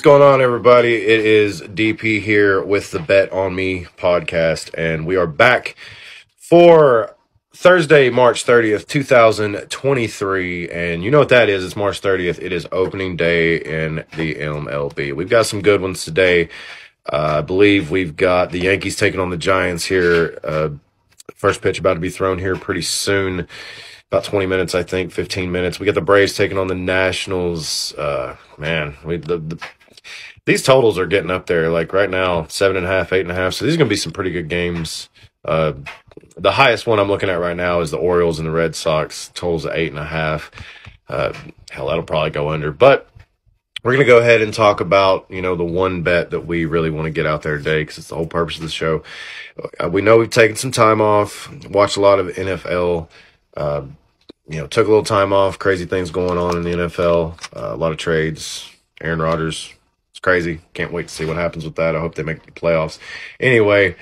What's going on, everybody? It is DP here with the Bet on Me podcast, and we are back for Thursday, March 30th, 2023. And you know what that is? It's March 30th. It is opening day in the MLB. We've got some good ones today. Uh, I believe we've got the Yankees taking on the Giants here. Uh, first pitch about to be thrown here pretty soon about 20 minutes, I think, 15 minutes. We got the Braves taking on the Nationals. Uh, man, we, the, the, these totals are getting up there. Like right now, seven and a half, eight and a half. So these are going to be some pretty good games. Uh, the highest one I'm looking at right now is the Orioles and the Red Sox. Totals at eight and a half. Uh, hell, that'll probably go under. But we're going to go ahead and talk about, you know, the one bet that we really want to get out there today because it's the whole purpose of the show. Uh, we know we've taken some time off, watched a lot of NFL. Uh, you know, took a little time off. Crazy things going on in the NFL. Uh, a lot of trades. Aaron Rodgers it's crazy. Can't wait to see what happens with that. I hope they make the playoffs. Anyway,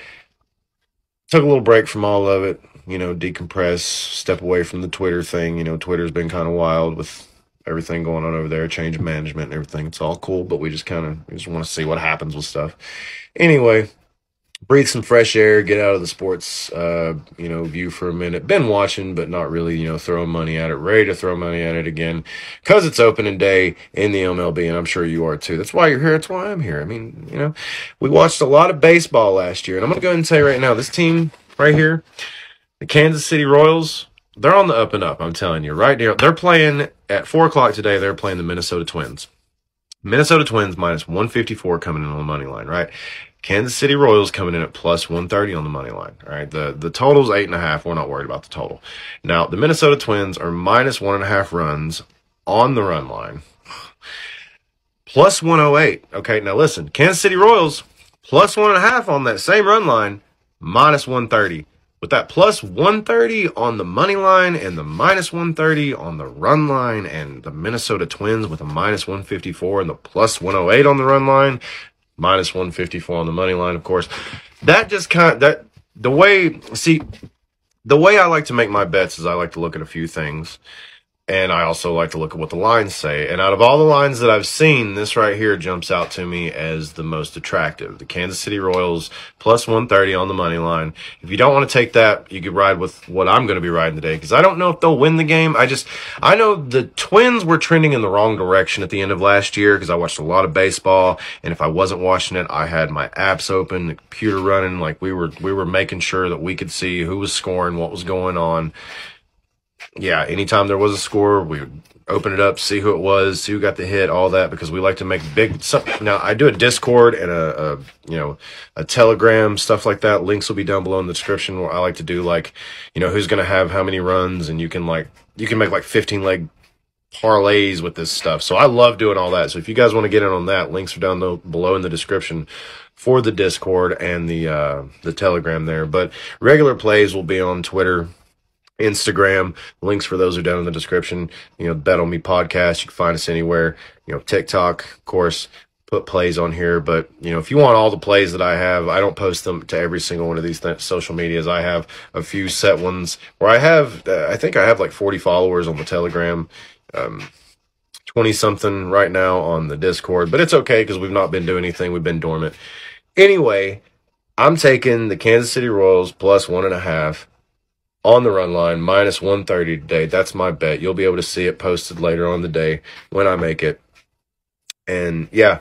took a little break from all of it. You know, decompress, step away from the Twitter thing. You know, Twitter's been kind of wild with everything going on over there, change management and everything. It's all cool, but we just kind of just want to see what happens with stuff. Anyway, breathe some fresh air, get out of the sports, uh, you know, view for a minute. Been watching, but not really, you know, throwing money at it. Ready to throw money at it again because it's opening day in the MLB, and I'm sure you are too. That's why you're here. That's why I'm here. I mean, you know, we watched a lot of baseball last year, and I'm gonna go ahead and tell you right now, this team right here, the Kansas City Royals. They're on the up and up. I'm telling you, right now. They're playing at four o'clock today. They're playing the Minnesota Twins. Minnesota Twins minus 154 coming in on the money line, right? Kansas City Royals coming in at plus 130 on the money line. All right. The, the total's eight and a half. We're not worried about the total. Now, the Minnesota Twins are minus one and a half runs on the run line. Plus 108. Okay. Now listen, Kansas City Royals plus one and a half on that same run line, minus 130. With that plus 130 on the money line and the minus 130 on the run line, and the Minnesota Twins with a minus 154 and the plus 108 on the run line, minus 154 on the money line, of course. That just kind of, that, the way, see, the way I like to make my bets is I like to look at a few things. And I also like to look at what the lines say. And out of all the lines that I've seen, this right here jumps out to me as the most attractive. The Kansas City Royals plus 130 on the money line. If you don't want to take that, you could ride with what I'm going to be riding today because I don't know if they'll win the game. I just, I know the Twins were trending in the wrong direction at the end of last year because I watched a lot of baseball. And if I wasn't watching it, I had my apps open, the computer running. Like we were, we were making sure that we could see who was scoring, what was going on yeah, anytime there was a score, we would open it up, see who it was, see who got the hit, all that, because we like to make big. Some, now I do a Discord and a, a, you know a Telegram stuff like that. Links will be down below in the description. Where I like to do like you know who's gonna have how many runs, and you can like you can make like fifteen leg parlays with this stuff. So I love doing all that. So if you guys want to get in on that, links are down below in the description for the Discord and the uh, the Telegram there. But regular plays will be on Twitter Instagram. Links for those are down in the description. You know, Bet on Me podcast. You can find us anywhere. You know, TikTok, of course, put plays on here. But, you know, if you want all the plays that I have, I don't post them to every single one of these th- social medias. I have a few set ones where I have, uh, I think I have like 40 followers on the Telegram. Um, 20 something right now on the Discord, but it's okay because we've not been doing anything. We've been dormant. Anyway, I'm taking the Kansas City Royals plus one and a half on the run line minus 130 today. That's my bet. You'll be able to see it posted later on the day when I make it. And yeah,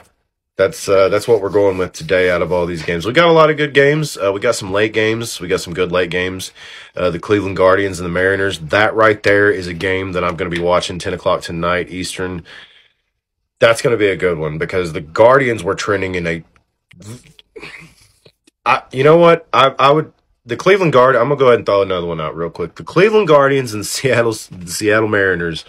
that's uh, that's what we're going with today out of all these games. We got a lot of good games. Uh, we got some late games. We got some good late games. Uh, the Cleveland Guardians and the Mariners. That right there is a game that I'm going to be watching 10 o'clock tonight Eastern. That's going to be a good one because the Guardians were trending in a. I, you know what? I, I would the Cleveland Guard. I'm gonna go ahead and throw another one out real quick. The Cleveland Guardians and Seattle Seattle Mariners,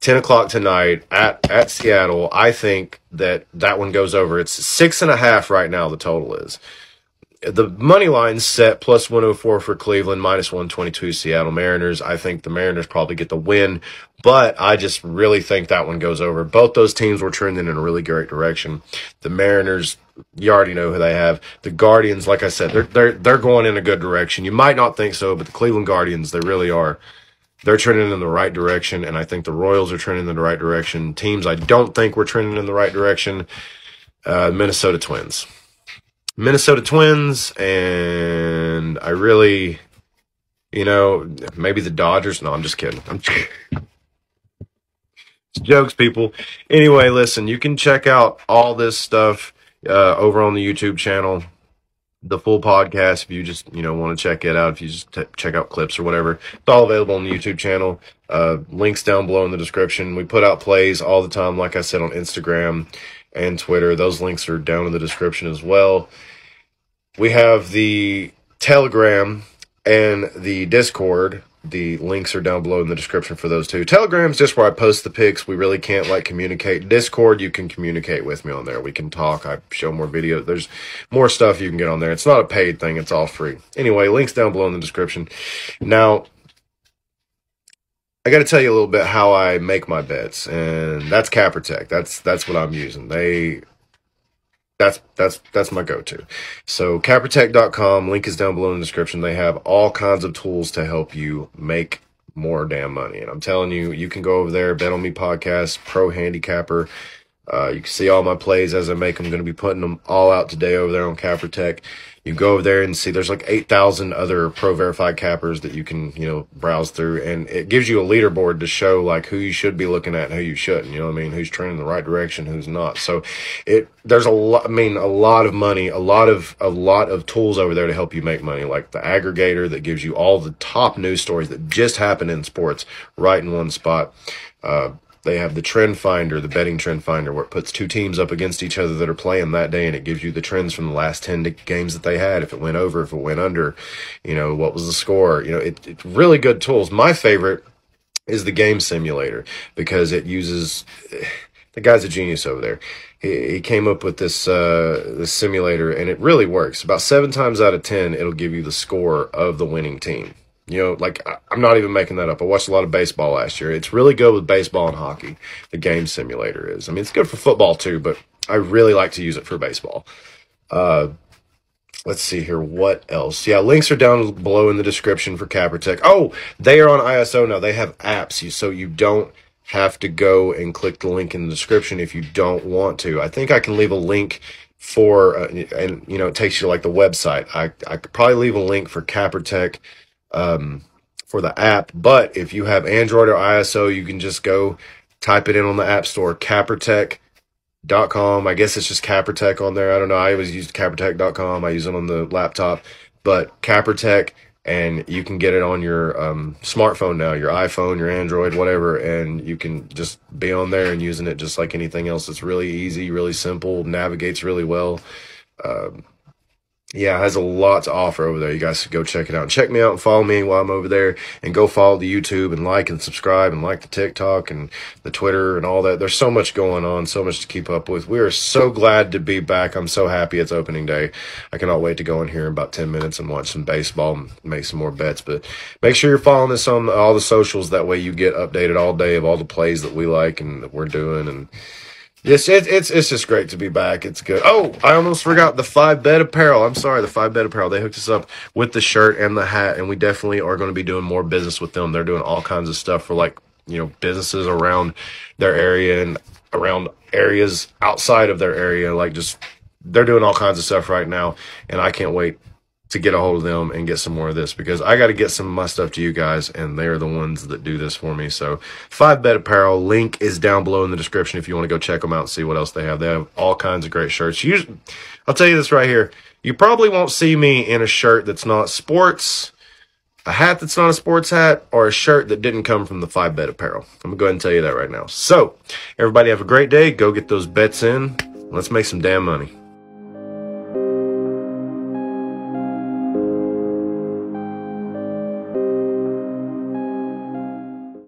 ten o'clock tonight at at Seattle. I think that that one goes over. It's six and a half right now. The total is the money line set plus 104 for Cleveland, minus 122 Seattle Mariners. I think the Mariners probably get the win, but I just really think that one goes over. Both those teams were trending in a really great direction. The Mariners you already know who they have. The Guardians, like I said, they're they're they're going in a good direction. You might not think so, but the Cleveland Guardians, they really are. They're trending in the right direction, and I think the Royals are trending in the right direction. Teams I don't think we're trending in the right direction. uh, Minnesota Twins. Minnesota Twins, and I really, you know, maybe the Dodgers. No, I'm just kidding. I'm just jokes, people. Anyway, listen, you can check out all this stuff uh, over on the YouTube channel. The full podcast, if you just you know want to check it out, if you just t- check out clips or whatever, it's all available on the YouTube channel. Uh, links down below in the description. We put out plays all the time, like I said on Instagram and Twitter. Those links are down in the description as well. We have the Telegram and the Discord. The links are down below in the description for those two. Telegram's just where I post the pics. We really can't like communicate. Discord, you can communicate with me on there. We can talk. I show more videos. There's more stuff you can get on there. It's not a paid thing. It's all free. Anyway, links down below in the description. Now, I got to tell you a little bit how I make my bets, and that's CapperTek. That's that's what I'm using. They that's that's that's my go-to. So cappertek.com, link is down below in the description. They have all kinds of tools to help you make more damn money. And I'm telling you, you can go over there, Bet on Me podcast, pro handicapper. Uh, you can see all my plays as I make them. I'm going to be putting them all out today over there on CapperTek you go over there and see there's like 8,000 other pro verified cappers that you can, you know, browse through and it gives you a leaderboard to show like who you should be looking at and who you shouldn't, you know what I mean? Who's trending the right direction, who's not. So it, there's a lot, I mean, a lot of money, a lot of, a lot of tools over there to help you make money, like the aggregator that gives you all the top news stories that just happened in sports right in one spot. Uh, they have the trend finder, the betting trend finder, where it puts two teams up against each other that are playing that day, and it gives you the trends from the last ten games that they had. If it went over, if it went under, you know what was the score. You know, it, it's really good tools. My favorite is the game simulator because it uses. The guy's a genius over there. He, he came up with this uh, this simulator, and it really works. About seven times out of ten, it'll give you the score of the winning team. You know, like I'm not even making that up. I watched a lot of baseball last year. It's really good with baseball and hockey. The game simulator is. I mean, it's good for football too, but I really like to use it for baseball. Uh, let's see here. What else? Yeah, links are down below in the description for CapperTek. Oh, they are on ISO now. They have apps, so you don't have to go and click the link in the description if you don't want to. I think I can leave a link for, uh, and you know, it takes you to like the website. I I could probably leave a link for CapperTek um, for the app. But if you have Android or ISO, you can just go type it in on the App Store, cappertek.com. I guess it's just CapperTek on there. I don't know. I always use cappertek.com. I use it on the laptop, but CapperTek, and you can get it on your um, smartphone now, your iPhone, your Android, whatever, and you can just be on there and using it just like anything else. It's really easy, really simple, navigates really well. Um, yeah, has a lot to offer over there. You guys should go check it out. Check me out and follow me while I'm over there and go follow the YouTube and like and subscribe and like the TikTok and the Twitter and all that. There's so much going on, so much to keep up with. We are so glad to be back. I'm so happy it's opening day. I cannot wait to go in here in about 10 minutes and watch some baseball and make some more bets. But make sure you're following us on all the socials. That way you get updated all day of all the plays that we like and that we're doing and Yes, it, it's it's just great to be back. It's good. Oh, I almost forgot the Five Bet Apparel. I'm sorry, the Five Bet Apparel. They hooked us up with the shirt and the hat, and we definitely are going to be doing more business with them. They're doing all kinds of stuff for like you know businesses around their area and around areas outside of their area. Like just they're doing all kinds of stuff right now, and I can't wait to get a hold of them and get some more of this because I got to get some of my stuff to you guys, and they're the ones that do this for me. So, Five Bet Apparel link is down below in the description if you want to go check them out and see what else they have. They have all kinds of great shirts. I'll tell you this right here: you probably won't see me in a shirt that's not sports, a hat that's not a sports hat, or a shirt that didn't come from the Five Bet Apparel. I'm gonna go ahead and tell you that right now. So, everybody have a great day. Go get those bets in. Let's make some damn money.